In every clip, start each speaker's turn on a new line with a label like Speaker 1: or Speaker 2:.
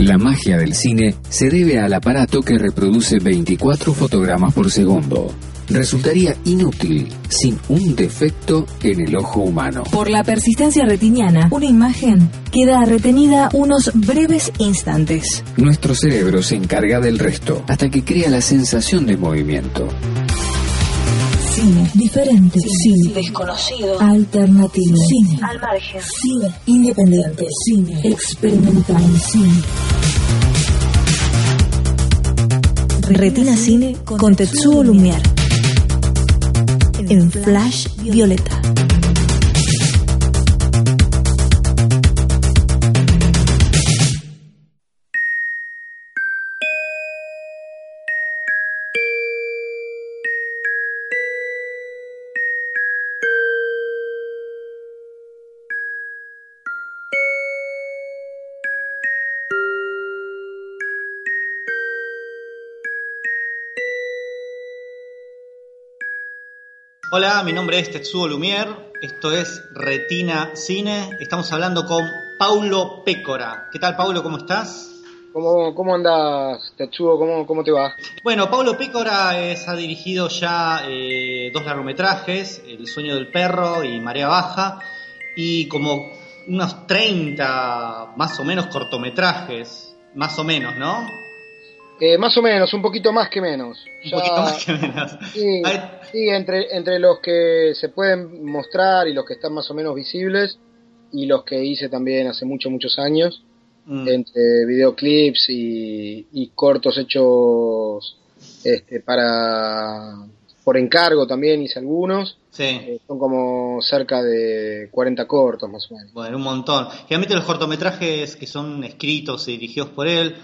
Speaker 1: La magia del cine se debe al aparato que reproduce 24 fotogramas por segundo. Resultaría inútil sin un defecto en el ojo humano.
Speaker 2: Por la persistencia retiniana, una imagen queda retenida unos breves instantes.
Speaker 1: Nuestro cerebro se encarga del resto hasta que crea la sensación de movimiento.
Speaker 2: Cine diferente, cine
Speaker 3: Desconocido.
Speaker 2: alternativo, cine
Speaker 3: Al margen.
Speaker 2: cine independiente, cine experimental, cine. Retina Cine con Tetsuo Lumière. En Flash Violeta.
Speaker 4: Hola, mi nombre es Tetsuo Lumière, esto es Retina Cine, estamos hablando con Paulo Pécora. ¿Qué tal Paulo, cómo estás?
Speaker 5: ¿Cómo, cómo andas, Tetsuo? ¿Cómo, ¿Cómo te va?
Speaker 4: Bueno, Paulo Pécora es- ha dirigido ya eh, dos largometrajes, El sueño del perro y Marea Baja, y como unos 30 más o menos cortometrajes, más o menos, ¿no?
Speaker 5: Eh, más o menos, un poquito más que menos.
Speaker 4: Un
Speaker 5: Ya-
Speaker 4: poquito más que menos.
Speaker 5: Sí, entre, entre los que se pueden mostrar y los que están más o menos visibles y los que hice también hace muchos, muchos años,
Speaker 4: mm,
Speaker 5: entre videoclips y, y cortos hechos este, para por encargo también hice algunos.
Speaker 4: sí.
Speaker 5: Eh, son como cerca de 40 cortos más o menos.
Speaker 4: Bueno, un montón. Generalmente los cortometrajes que son escritos y dirigidos por él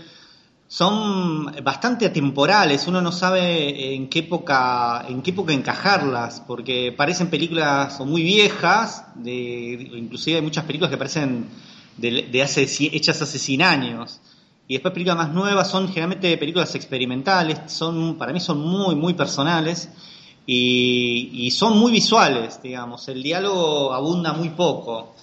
Speaker 4: son bastante atemporales. Uno no sabe en qué época, en qué época encajarlas, porque parecen películas muy viejas, de, inclusive hay muchas películas que parecen de, de hace hechas hace 100 años. Y después películas más nuevas son generalmente películas experimentales, son para mí son muy muy personales y, y son muy visuales, digamos. El diálogo abunda muy poco.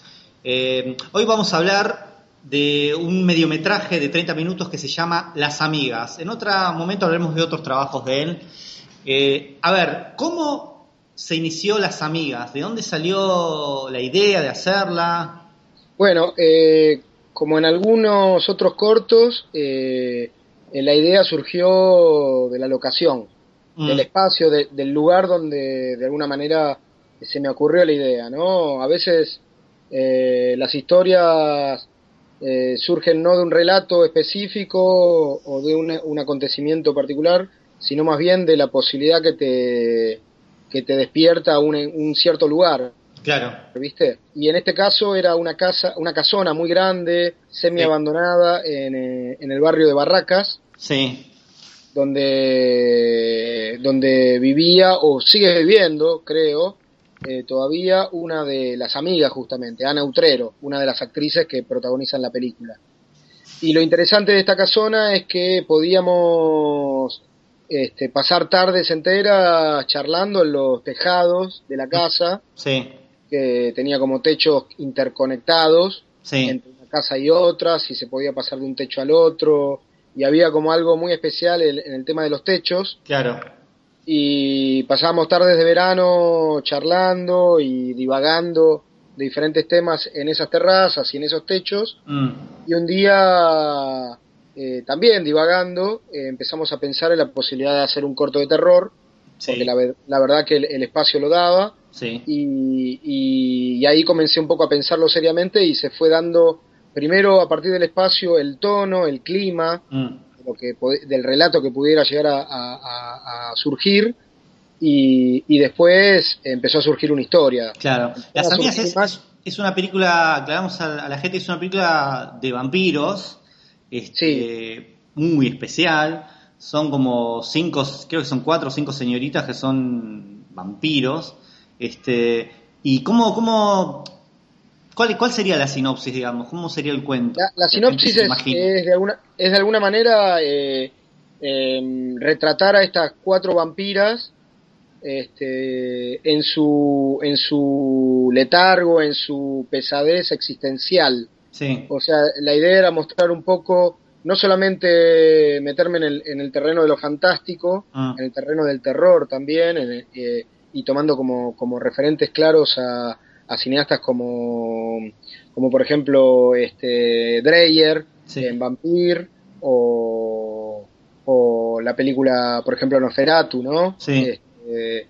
Speaker 4: Eh, hoy vamos a hablar de un mediometraje de 30 minutos que se llama Las Amigas. En otro momento hablaremos de otros trabajos de él. Eh, a ver, ¿cómo se inició Las Amigas? ¿De dónde salió la idea de hacerla?
Speaker 5: Bueno, eh, como en algunos otros cortos, eh, la idea surgió de la locación,
Speaker 4: Mm,
Speaker 5: del espacio, de- del lugar donde de alguna manera se me ocurrió la idea, ¿no? A veces las historias eh, surgen no de un relato específico o de un, un acontecimiento particular, sino más bien de la posibilidad que te, que te despierta un, un cierto lugar.
Speaker 4: Claro.
Speaker 5: ¿viste? Y en este caso era una casa, una casona muy grande, semi abandonada en, eh, en el barrio de Barracas,
Speaker 4: Sí.
Speaker 5: donde, donde vivía o sigue viviendo, creo, eh, todavía una de las amigas justamente, Ana Utrero, una de las actrices que protagonizan la película. Y lo interesante de esta casona es que podíamos este, pasar tardes enteras charlando en los tejados de la casa,
Speaker 4: Sí.
Speaker 5: que tenía como techos interconectados
Speaker 4: Sí.
Speaker 5: entre una casa y otra, si se podía pasar de un techo al otro, y había como algo muy especial en, en el tema de los techos,
Speaker 4: Claro.
Speaker 5: Y pasábamos tardes de verano charlando y divagando de diferentes temas en esas terrazas y en esos techos,
Speaker 4: Mm,
Speaker 5: y un día eh, también divagando eh, empezamos a pensar en la posibilidad de hacer un corto de terror,
Speaker 4: Sí.
Speaker 5: porque la, la verdad que el- el espacio lo daba,
Speaker 4: Sí.
Speaker 5: y, y- y ahí comencé un poco a pensarlo seriamente y se fue dando primero a partir del espacio el tono, el clima,
Speaker 4: Mm,
Speaker 5: lo que, del relato que pudiera llegar a, a- a- a surgir y, y después empezó a surgir una historia.
Speaker 4: Claro. Las Amigas es, una película, aclaramos a, a la gente, es una película de vampiros, este, muy especial. Son como cinco, creo que son cuatro o cinco señoritas que son vampiros. Este, y cómo, cómo, cuál, cuál sería la sinopsis, digamos, cómo sería el cuento.
Speaker 5: La, sinopsis es, de alguna, es de alguna manera eh, em, retratar a estas cuatro vampiras este, en, su, en su letargo, en su pesadez existencial.
Speaker 4: Sí,
Speaker 5: O sea, la idea era mostrar un poco no solamente meterme en el, en el terreno de lo fantástico,
Speaker 4: Ah.
Speaker 5: en el terreno del terror también, en eh, y tomando como, como referentes claros a, a cineastas como, como por ejemplo este Dreyer
Speaker 4: Sí.
Speaker 5: en Vampir o, o la película, por ejemplo, Nosferatu, ¿no?
Speaker 4: Sí.
Speaker 5: Este,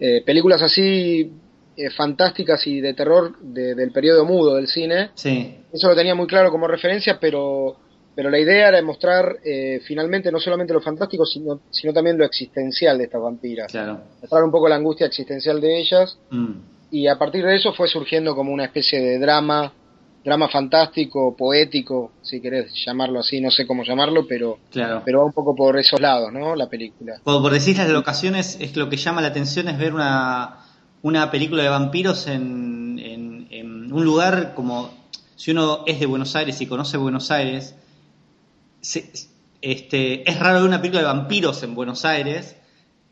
Speaker 5: eh, películas así eh, fantásticas y de terror de- del periodo mudo del cine.
Speaker 4: Sí,
Speaker 5: Eso lo tenía muy claro como referencia, pero, pero la idea era mostrar eh, finalmente no solamente lo fantástico, sino, sino también lo existencial de estas vampiras.
Speaker 4: claro.
Speaker 5: Mostrar un poco la angustia existencial de ellas
Speaker 4: Mm.
Speaker 5: Y a partir de eso fue surgiendo como una especie de drama, drama fantástico, poético, si querés llamarlo así, no sé cómo llamarlo, pero,
Speaker 4: Claro.
Speaker 5: pero va un poco por esos lados, ¿no? La película.
Speaker 4: Por, por decir las locaciones, es lo que llama la atención es ver una, una película de vampiros en, en- en un lugar como, si uno es de Buenos Aires y conoce Buenos Aires, se- este, es raro ver una película de vampiros en Buenos Aires,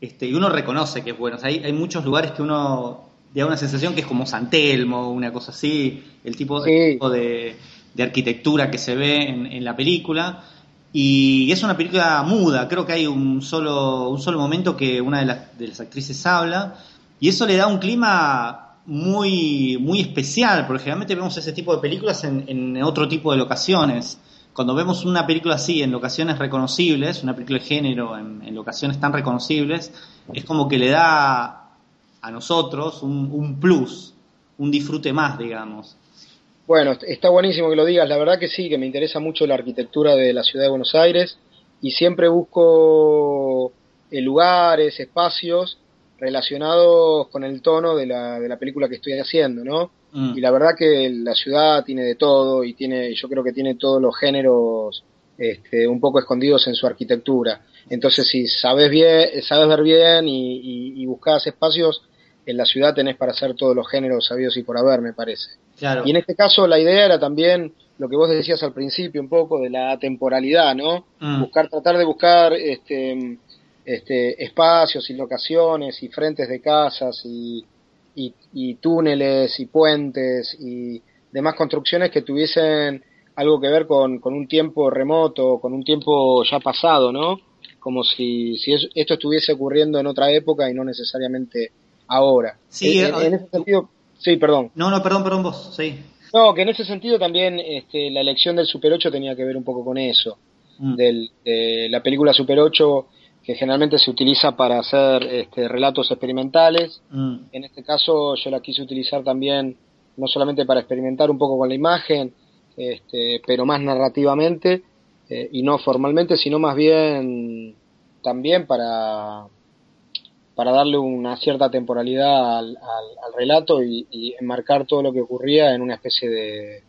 Speaker 4: este, y uno reconoce que es Buenos Aires. Hay, hay muchos lugares que uno da una sensación que es como San Telmo, una cosa así, el tipo, el
Speaker 5: Sí.
Speaker 4: tipo de, de arquitectura que se ve en, en la película. Y es una película muda, creo que hay un solo, un solo momento que una de las, de las actrices habla, y eso le da un clima muy, muy especial, porque generalmente vemos ese tipo de películas en, en otro tipo de locaciones. Cuando vemos una película así en locaciones reconocibles, una película de género en, en locaciones tan reconocibles, es como que le da a nosotros un, un plus, un disfrute más, digamos.
Speaker 5: Bueno, est- está buenísimo que lo digas. La verdad que sí, que me interesa mucho la arquitectura de la ciudad de Buenos Aires y siempre busco eh, lugares, espacios relacionados con el tono de la, de la película que estoy haciendo, ¿no?
Speaker 4: Mm.
Speaker 5: Y la verdad que la ciudad tiene de todo y tiene, yo creo que tiene todos los géneros este, un poco escondidos en su arquitectura. Entonces, si sabes bien, sabes ver bien y, y, y buscas espacios, en la ciudad tenés para hacer todos los géneros sabidos y por haber, me parece.
Speaker 4: Claro.
Speaker 5: Y en este caso la idea era también lo que vos decías al principio un poco de la temporalidad, ¿no?
Speaker 4: Mm.
Speaker 5: Buscar, tratar de buscar este, este, espacios y locaciones y frentes de casas y, y, y túneles y puentes y demás construcciones que tuviesen algo que ver con, con un tiempo remoto, con un tiempo ya pasado, ¿no? Como si, si es- esto estuviese ocurriendo en otra época y no necesariamente ahora.
Speaker 4: Sí,
Speaker 5: en, en-
Speaker 4: eh,
Speaker 5: en ese sentido, sí, perdón.
Speaker 4: No, no, perdón, perdón, vos, sí.
Speaker 5: No, que en ese sentido también este, la elección del Super 8 tenía que ver un poco con eso.
Speaker 4: Mm.
Speaker 5: Del, de la película Super 8, que generalmente se utiliza para hacer este, relatos experimentales.
Speaker 4: Mm.
Speaker 5: En este caso yo la quise utilizar también, no solamente para experimentar un poco con la imagen, este, pero más narrativamente eh, y no formalmente, sino más bien también para, para darle una cierta temporalidad al, al- al relato y, y enmarcar todo lo que ocurría en una especie de,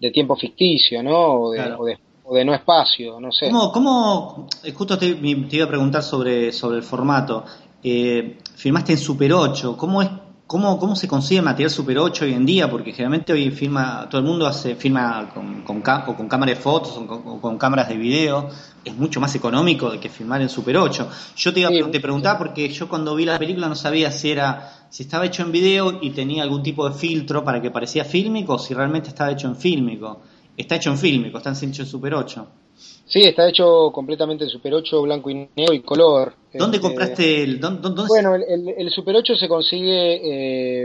Speaker 5: de tiempo ficticio, ¿no? O de,
Speaker 4: Claro.
Speaker 5: o de, o de no espacio, no sé.
Speaker 4: ¿Cómo, cómo, eh, justo te, te iba a preguntar sobre, sobre el formato. Eh, filmaste en Super 8. ¿Cómo, es, cómo, ¿Cómo se consigue material Super 8 hoy en día? Porque generalmente hoy filma, todo el mundo hace filma con, con, o con cámaras de fotos o con, o con cámaras de video. Es mucho más económico de que filmar en Super 8. Yo te,
Speaker 5: Sí,
Speaker 4: te preguntaba porque yo cuando vi la película no sabía si era si estaba hecho en video y tenía algún tipo de filtro para que parecía fílmico o si realmente estaba hecho en fílmico. Está hecho en fílmico, está hecho en Super 8.
Speaker 5: Sí, está hecho completamente en Super 8, blanco y negro y color.
Speaker 4: ¿Dónde
Speaker 5: Este,
Speaker 4: compraste el.? dónde- dónde-
Speaker 5: Bueno, el, el- el Super 8 se consigue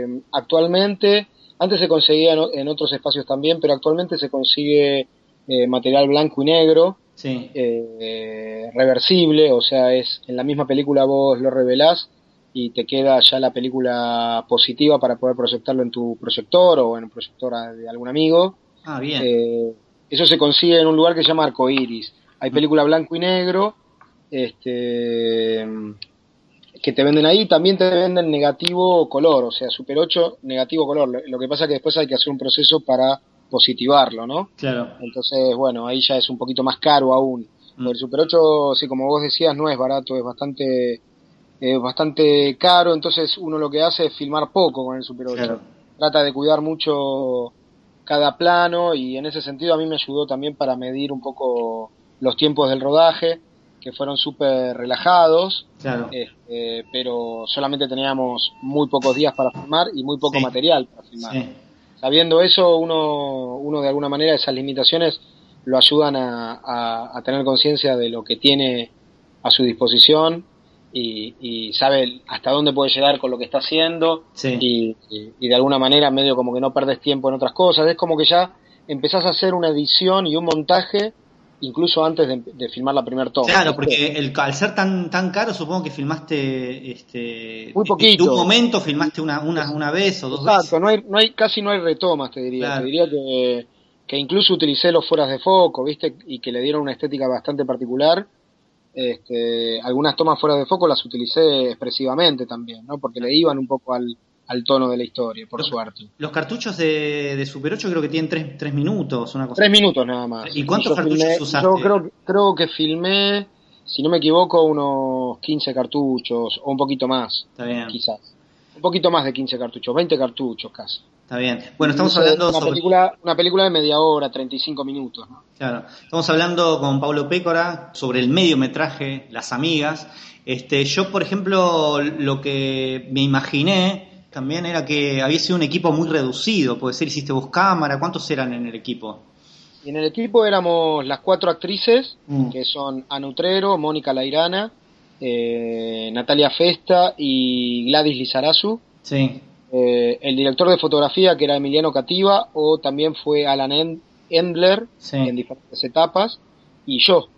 Speaker 5: eh, actualmente, antes se conseguía en, otros espacios también, pero actualmente se consigue eh, material blanco y negro,
Speaker 4: Sí.
Speaker 5: eh, reversible, o sea, es en la misma película vos lo revelás y te queda ya la película positiva para poder proyectarlo en tu proyector o en el proyector de algún amigo.
Speaker 4: Ah, bien.
Speaker 5: Eso se consigue en un lugar que se llama Arcoiris. Hay película blanco y negro, este, que te venden ahí, también te venden negativo color, o sea, Super 8 negativo color. Lo, que pasa es que después hay que hacer un proceso para positivarlo, ¿no?
Speaker 4: claro.
Speaker 5: Entonces, bueno, ahí ya es un poquito más caro aún.
Speaker 4: Mm.
Speaker 5: El Super 8, sí, como vos decías, no es barato, es bastante, es bastante caro, entonces uno lo que hace es filmar poco con el Super 8
Speaker 4: Claro.
Speaker 5: trata de cuidar mucho cada plano y en ese sentido a mí me ayudó también para medir un poco los tiempos del rodaje, que fueron súper relajados,
Speaker 4: Claro.
Speaker 5: este, pero solamente teníamos muy pocos días para filmar y muy poco
Speaker 4: Sí.
Speaker 5: material para filmar.
Speaker 4: Sí.
Speaker 5: Sabiendo eso, uno, uno de alguna manera esas limitaciones lo ayudan a, a, tener conciencia de lo que tiene a su disposición y, y, sabe hasta dónde puede llegar con lo que está haciendo y, y, de alguna manera medio como que no perdes tiempo en otras cosas. Es como que ya empezás a hacer una edición y un montaje incluso antes de, filmar la primera toma.
Speaker 4: Claro, porque el, al ser tan tan caro, supongo que filmaste este
Speaker 5: muy poquito.
Speaker 4: En un momento filmaste una, una, una vez o dos
Speaker 5: Exacto, no hay, no hay, casi no hay retomas, te diría. Te diría que, que incluso utilicé los fueras de foco, ¿viste? Y que le dieron una estética bastante particular. Este, algunas tomas fuera de foco las utilicé expresivamente también, ¿no? Porque le iban un poco al, al tono de la historia, por suerte.
Speaker 4: Los cartuchos de, de, Super 8 creo que tienen tres, tres minutos, una cosa.
Speaker 5: Tres minutos nada más.
Speaker 4: ¿Y cuántos cartuchos usaste?
Speaker 5: Yo creo, creo que filmé, si no me equivoco, unos 15 cartuchos o un poquito más.
Speaker 4: Está bien.
Speaker 5: Quizás. Un poquito más de 15 cartuchos, 20 cartuchos casi.
Speaker 4: Está bien. Bueno, estamos hablando
Speaker 5: una película, una película de media hora, 35 minutos, ¿no?
Speaker 4: Claro. Estamos hablando con Pablo Pécora sobre el mediometraje Las Amigas. Este, yo, por ejemplo, lo que me imaginé también era que había sido un equipo muy reducido, puede ser, hiciste vos cámara, ¿cuántos eran en el equipo?
Speaker 5: Y en el equipo éramos las cuatro actrices, mm. que son Anutrero, Mónica Lairana, eh, Natalia Festa y Gladys Lizarazu.
Speaker 4: Sí.
Speaker 5: Eh, el director de fotografía, que era Emiliano Cativa, o también fue Alan Endler, en diferentes etapas, y yo.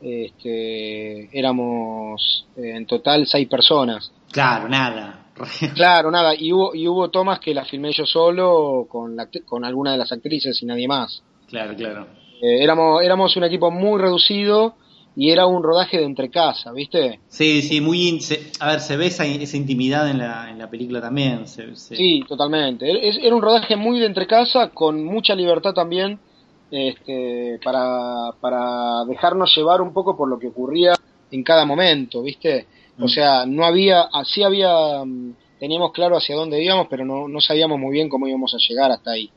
Speaker 5: Este, éramos eh, en total seis personas.
Speaker 4: Claro, nada.
Speaker 5: Claro, nada, y hubo, y hubo tomas que las filmé yo solo con, la, con alguna de las actrices y nadie más.
Speaker 4: Claro, claro.
Speaker 5: Eh, éramos, éramos un equipo muy reducido y era un rodaje de entre casa, ¿viste?
Speaker 4: Sí, sí, muy... a ver, se ve esa, esa intimidad en la, en la película también.
Speaker 5: Sí, totalmente. era un rodaje muy de entre casa, con mucha libertad también, este, para, para dejarnos llevar un poco por lo que ocurría en cada momento, ¿viste? O mm. sea, no había, así había, mm, teníamos claro hacia dónde íbamos, pero no, no sabíamos muy bien cómo íbamos a llegar hasta ahí.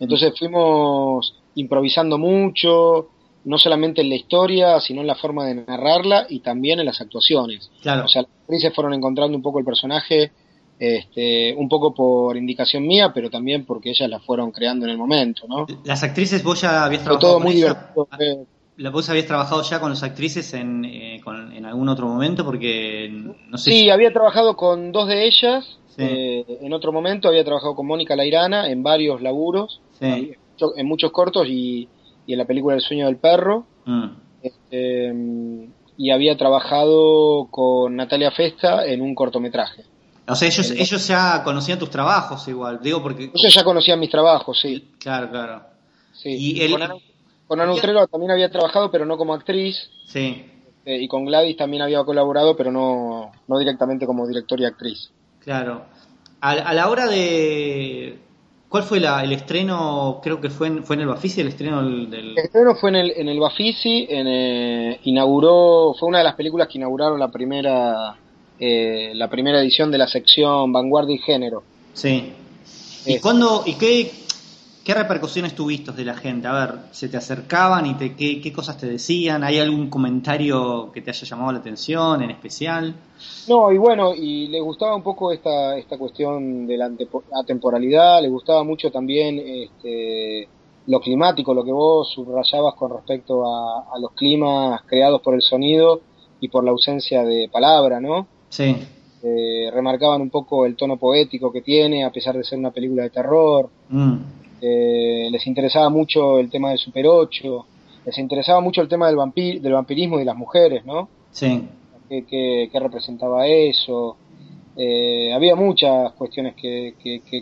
Speaker 5: Entonces fuimos improvisando mucho, no solamente en la historia, sino en la forma de narrarla y también en las actuaciones.
Speaker 4: Claro.
Speaker 5: O sea, las actrices fueron encontrando un poco el personaje, este, un poco por indicación mía, pero también porque ellas la fueron creando en el momento, ¿no?
Speaker 4: Las actrices vos ya habías trabajado
Speaker 5: todo muy divertido.
Speaker 4: ¿Vos habías trabajado ya con las actrices en, eh, en algún otro momento? Porque no sé.
Speaker 5: Sí, había trabajado con dos de ellas. Eh, en otro momento había trabajado con Mónica Lairana en varios laburos, en muchos cortos y, en la película El sueño del perro. Mm. Este, y había trabajado con Natalia Festa en un cortometraje.
Speaker 4: O sea, ellos, ellos ya conocían tus trabajos igual, digo porque...
Speaker 5: Ellos ya conocían mis trabajos, sí.
Speaker 4: Claro, claro.
Speaker 5: Sí. Y con Ana Utrero también había trabajado, pero no como actriz.
Speaker 4: Sí.
Speaker 5: Eh, y con Gladys también había colaborado, pero no, no directamente como director y actriz.
Speaker 4: Claro. A, la hora de... ¿Cuál fue la, el estreno? Creo que fue en, fue en el Bafisi, el estreno del...
Speaker 5: El estreno fue en el, en el Bafisi, en, eh, inauguró, fue una de las películas que inauguraron la primera, eh, la primera edición de la sección Vanguardia y Género.
Speaker 4: Sí. ¿Y, cuándo, y qué, ¿Qué repercusiones tuviste de la gente? A ver, ¿se te acercaban y te, qué, cosas te decían? ¿Hay algún comentario que te haya llamado la atención en especial?
Speaker 5: No, y bueno, y le gustaba un poco esta, esta cuestión de la atemporalidad, le gustaba mucho también este, lo climático, lo que vos subrayabas con respecto a, los climas creados por el sonido y por la ausencia de palabra, ¿no?
Speaker 4: Sí.
Speaker 5: Eh, remarcaban un poco el tono poético que tiene, a pesar de ser una película de terror.
Speaker 4: Mm.
Speaker 5: Eh, les interesaba mucho el tema del Super 8, les interesaba mucho el tema del, vampir, del vampirismo y de las mujeres, ¿no?
Speaker 4: Sí.
Speaker 5: ¿Qué, representaba eso? Eh, había muchas cuestiones que,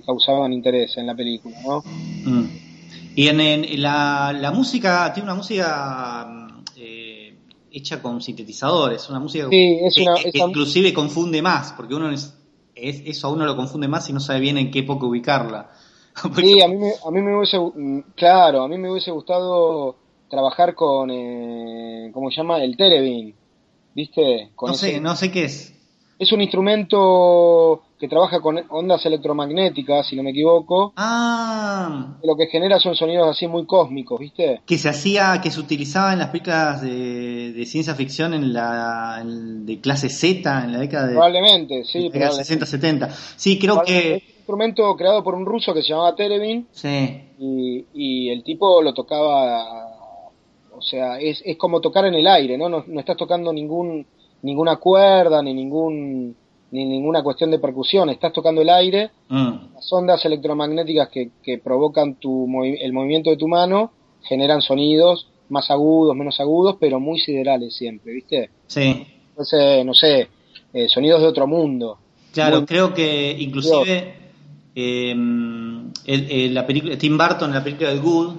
Speaker 5: causaban interés en la película, ¿no?
Speaker 4: Mm. Y en, la, música, tiene una música eh, hecha con sintetizadores, una música
Speaker 5: que,
Speaker 4: inclusive confunde más, porque uno es, eso a uno lo confunde más y no sabe bien en qué época ubicarla.
Speaker 5: Sí, a mí, me, a mí me hubiese, mm, claro, a mí me hubiese gustado trabajar con, eh, ¿cómo se llama? El Televin, ¿viste?
Speaker 4: no sé, no sé qué es.
Speaker 5: Es un instrumento que trabaja con ondas electromagnéticas, si no me equivoco.
Speaker 4: Ah.
Speaker 5: Lo que genera son sonidos así muy cósmicos, ¿viste?
Speaker 4: Que se hacía, que se utilizaba en las películas de, ciencia ficción en la de clase Z en la década de
Speaker 5: Probablemente, sí,
Speaker 4: de 60 70. Sí, creo que
Speaker 5: instrumento creado por un ruso que se llamaba Terevin.
Speaker 4: Sí.
Speaker 5: Y, y el tipo lo tocaba o sea, es, es como tocar en el aire, ¿no? ¿no? No estás tocando ningún, ninguna cuerda, ni ningún ni ninguna cuestión de percusión, estás tocando el aire,
Speaker 4: Mm.
Speaker 5: las ondas electromagnéticas que, que provocan tu el movimiento de tu mano generan sonidos más agudos, menos agudos, pero muy siderales siempre, ¿viste?
Speaker 4: Sí,
Speaker 5: Entonces, no sé, eh, sonidos de otro mundo.
Speaker 4: claro,
Speaker 5: Muy-
Speaker 4: creo que inclusive eh, el- el- la película Tim Burton, la película de Good,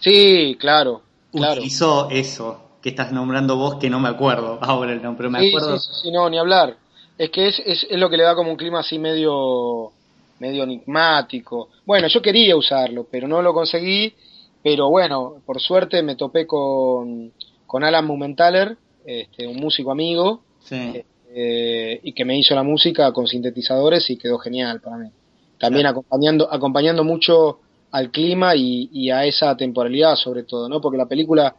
Speaker 5: Sí, claro, claro.
Speaker 4: utilizó eso que estás nombrando vos, que no me acuerdo ahora, no, pero me
Speaker 5: Sí,
Speaker 4: acuerdo.
Speaker 5: sí, sí, sí, no, ni hablar. Es que es, es, es lo que le da como un clima así medio, medio enigmático. Bueno, yo quería usarlo, pero no lo conseguí. Pero bueno, por suerte me topé con, con Alan Mumenthaler, este, un músico amigo,
Speaker 4: Sí.
Speaker 5: eh, y que me hizo la música con sintetizadores y quedó genial para mí. También acompañando, acompañando mucho al clima y, y a esa temporalidad sobre todo, ¿no? Porque la película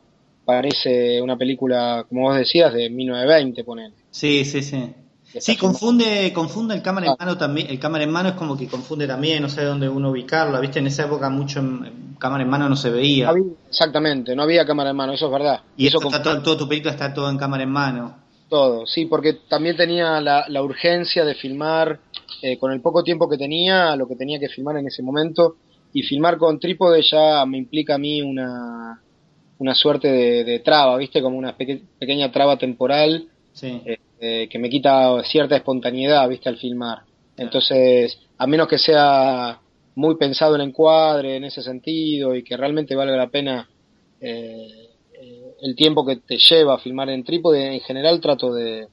Speaker 5: parece una película, como vos decías, de 1920, ponele.
Speaker 4: Sí, sí, sí. Sí, confunde, confunde el cámara en
Speaker 5: Ah.
Speaker 4: mano también. El cámara en mano es como que confunde también, no sé dónde uno ubicarla. Viste, en esa época mucho en- en cámara en mano no se veía.
Speaker 5: No había- exactamente, no había cámara en mano, eso es verdad.
Speaker 4: y
Speaker 5: eso
Speaker 4: está todo, toda tu película está todo en cámara en mano.
Speaker 5: todo, sí, porque también tenía la, la urgencia de filmar eh, con el poco tiempo que tenía, lo que tenía que filmar en ese momento, y filmar con trípode ya me implica a mí una, una suerte de, de traba, ¿viste? Como una peque- pequeña traba temporal
Speaker 4: Sí.
Speaker 5: eh, eh, que me quita cierta espontaneidad, ¿viste? Al filmar. Entonces, a menos que sea muy pensado el encuadre en ese sentido y que realmente valga la pena eh, eh, el tiempo que te lleva a filmar en trípode, en general trato de,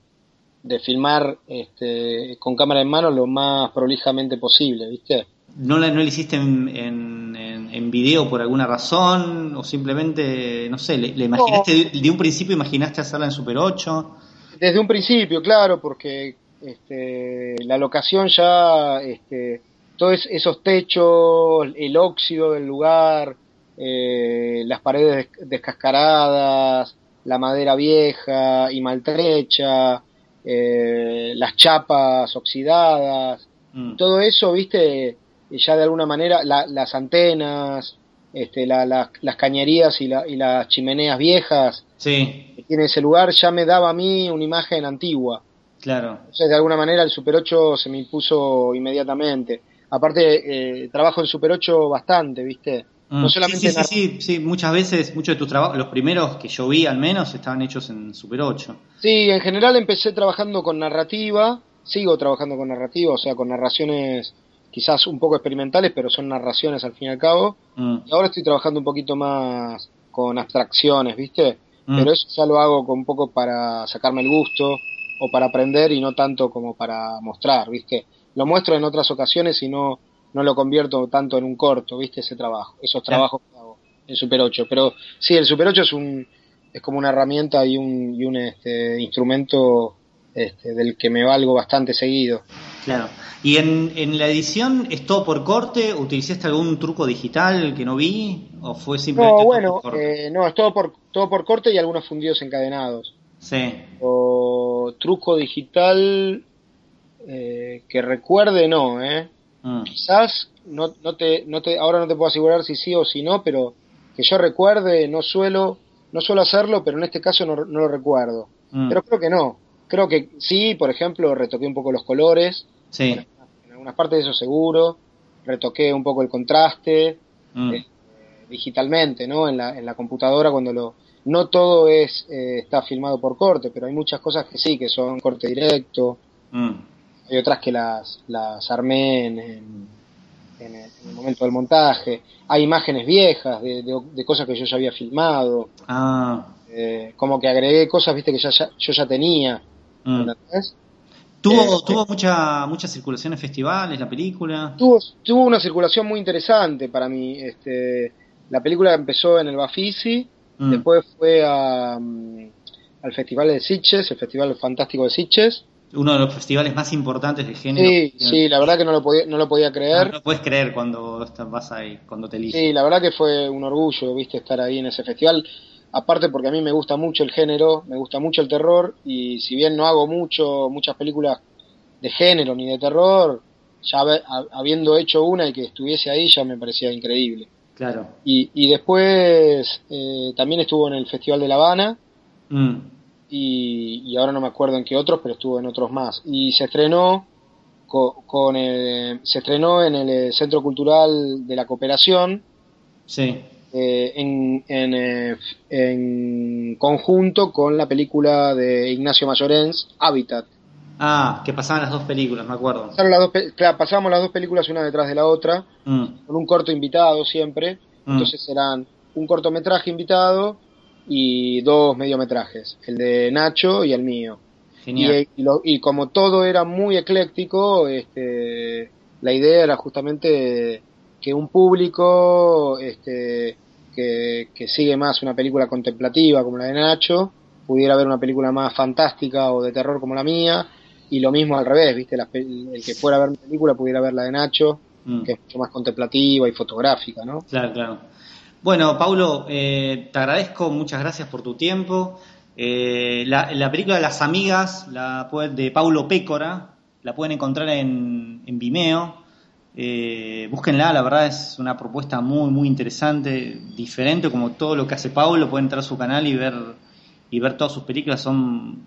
Speaker 5: de filmar este, con cámara en mano lo más prolijamente posible, ¿viste?
Speaker 4: ¿No la, no la hiciste en, en, en- en video por alguna razón? ¿O simplemente, no sé, le, le imaginaste de, de un principio imaginaste hacerla en Super 8?
Speaker 5: Desde un principio, claro, porque este, la locación ya, este, todos esos techos, el óxido del lugar, eh, las paredes des- descascaradas, la madera vieja y maltrecha, eh, las chapas oxidadas,
Speaker 4: Mm.
Speaker 5: todo eso, viste, ya de alguna manera, la- las antenas, este, la- la- las cañerías y, la- y las chimeneas viejas,
Speaker 4: Sí,
Speaker 5: tiene ese lugar ya me daba a mí una imagen antigua.
Speaker 4: claro.
Speaker 5: Entonces, de alguna manera, el Super 8 se me impuso inmediatamente. Aparte, eh, trabajo en Super 8 bastante, ¿viste?
Speaker 4: Mm.
Speaker 5: No solamente
Speaker 4: sí, sí, sí, sí, muchas veces, muchos de tus trabajos, los primeros que yo vi al menos, estaban hechos en Super 8.
Speaker 5: Sí, en general empecé trabajando con narrativa, sigo trabajando con narrativa, o sea, con narraciones quizás un poco experimentales, pero son narraciones al fin y al cabo.
Speaker 4: Mm.
Speaker 5: Y ahora estoy trabajando un poquito más con abstracciones, ¿viste?
Speaker 4: Mm.
Speaker 5: Pero eso ya lo hago con un poco para sacarme el gusto o para aprender y no tanto como para mostrar, ¿viste? Lo muestro en otras ocasiones y no, no lo convierto tanto en un corto, ¿viste? Ese trabajo, esos trabajos que hago en Super 8. Pero sí, el Super 8 es un es como una herramienta y un, y un este, instrumento este, del que me valgo bastante seguido.
Speaker 4: Claro. ¿Y en, en la edición es todo por corte? ¿Utilizaste algún truco digital que no vi? ¿O fue simplemente
Speaker 5: No,
Speaker 4: todo
Speaker 5: bueno,
Speaker 4: por corte?
Speaker 5: eh, no, es todo por, todo por corte y algunos fundidos encadenados.
Speaker 4: Sí.
Speaker 5: O truco digital eh, que recuerde, no, ¿eh?
Speaker 4: Mm.
Speaker 5: Quizás, no, no te, no te, ahora no te puedo asegurar si sí o si no, pero que yo recuerde, no suelo, no suelo hacerlo, pero en este caso no, no lo recuerdo.
Speaker 4: Mm.
Speaker 5: Pero creo que no. Creo que sí, por ejemplo, retoqué un poco los colores,
Speaker 4: Sí.
Speaker 5: en algunas partes de eso seguro, retoqué un poco el contraste,
Speaker 4: Mm.
Speaker 5: eh, digitalmente, ¿no? En la, en la computadora cuando lo... No todo es eh, está filmado por corte, pero hay muchas cosas que sí, que son corte directo,
Speaker 4: Mm.
Speaker 5: hay otras que las, las armé en, en- en el, en el momento del montaje, hay imágenes viejas de, de- de cosas que yo ya había filmado,
Speaker 4: Ah.
Speaker 5: eh, como que agregué cosas, viste, que ya, ya- yo ya tenía,
Speaker 4: Mm. ¿Tuvo,
Speaker 5: Eh,
Speaker 4: tuvo mucha, mucha circulación en festivales la película?
Speaker 5: tuvo, tuvo una circulación muy interesante para mí. Este, la película empezó en el Bafisi,
Speaker 4: Mm.
Speaker 5: después fue a, mm, al Festival de Sitges, el Festival Fantástico de Sitges.
Speaker 4: Uno de los festivales más importantes de género.
Speaker 5: Sí, sí, la verdad que no lo podía, no lo podía
Speaker 4: No,
Speaker 5: creer.
Speaker 4: no puedes creer cuando vas ahí, cuando te eligen.
Speaker 5: Sí, la verdad que fue un orgullo, viste, estar ahí en ese festival. Aparte porque a mí me gusta mucho el género, me gusta mucho el terror y si bien no hago mucho, muchas películas de género ni de terror, ya habiendo hecho una y que estuviese ahí ya me parecía increíble.
Speaker 4: Claro.
Speaker 5: Y, y después eh, también estuvo en el Festival de La Habana
Speaker 4: Mm.
Speaker 5: y, y ahora no me acuerdo en qué otros, pero estuvo en otros más. Y se estrenó co- con, el- se estrenó en el eh, Centro Cultural de la Cooperación
Speaker 4: Sí.
Speaker 5: Eh, en, en, eh, en conjunto con la película de Ignacio Mayorens, Habitat.
Speaker 4: Ah, que pasaban las dos películas, me acuerdo.
Speaker 5: Pasaron las dos claro, pasábamos las dos películas una detrás de la otra,
Speaker 4: Mm.
Speaker 5: con un corto invitado siempre.
Speaker 4: Mm.
Speaker 5: Entonces eran un cortometraje invitado y dos mediometrajes, el de Nacho y el mío.
Speaker 4: Genial.
Speaker 5: Y, y lo- y como todo era muy ecléctico, este, la idea era justamente que un público este, que, que sigue más una película contemplativa como la de Nacho pudiera ver una película más fantástica o de terror como la mía y lo mismo al revés, viste, pe- el que fuera a ver mi película pudiera ver la de Nacho
Speaker 4: Mm.
Speaker 5: que es mucho más contemplativa y fotográfica, ¿no?
Speaker 4: Claro, claro. Bueno, Paulo, eh, te agradezco, muchas gracias por tu tiempo. Eh, la, la película Las Amigas, la de Paulo Pécora, la pueden encontrar en, en Vimeo. Eh, búsquenla, la verdad es una propuesta muy, muy interesante, diferente, como todo lo que hace Paulo. Pueden entrar a su canal y ver, y ver todas sus películas, son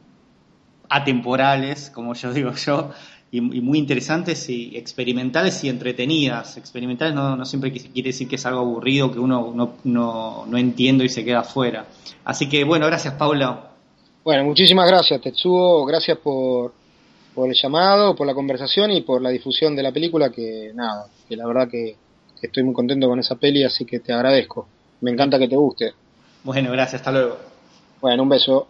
Speaker 4: atemporales, como yo digo yo, y, muy interesantes y experimentales y entretenidas. Experimentales no, no siempre quiere decir que es algo aburrido, que uno no, no, no entiende y se queda afuera. Así que bueno, gracias Paula.
Speaker 5: Bueno, muchísimas gracias, Tetsuo, gracias por, por el llamado, por la conversación y por la difusión de la película, que nada, que la verdad que, que estoy muy contento con esa peli, así que te agradezco. Me encanta que te guste.
Speaker 4: Bueno, gracias, hasta luego.
Speaker 5: Bueno, un beso.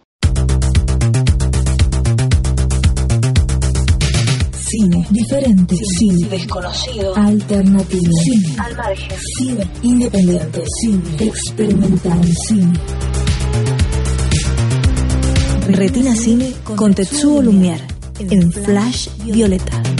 Speaker 2: Cine diferente, cine desconocido, alternativo, cine al margen, cine independiente, cine experimental, cine. Retina Cine con Tetsuo Lumière en Flash Violeta.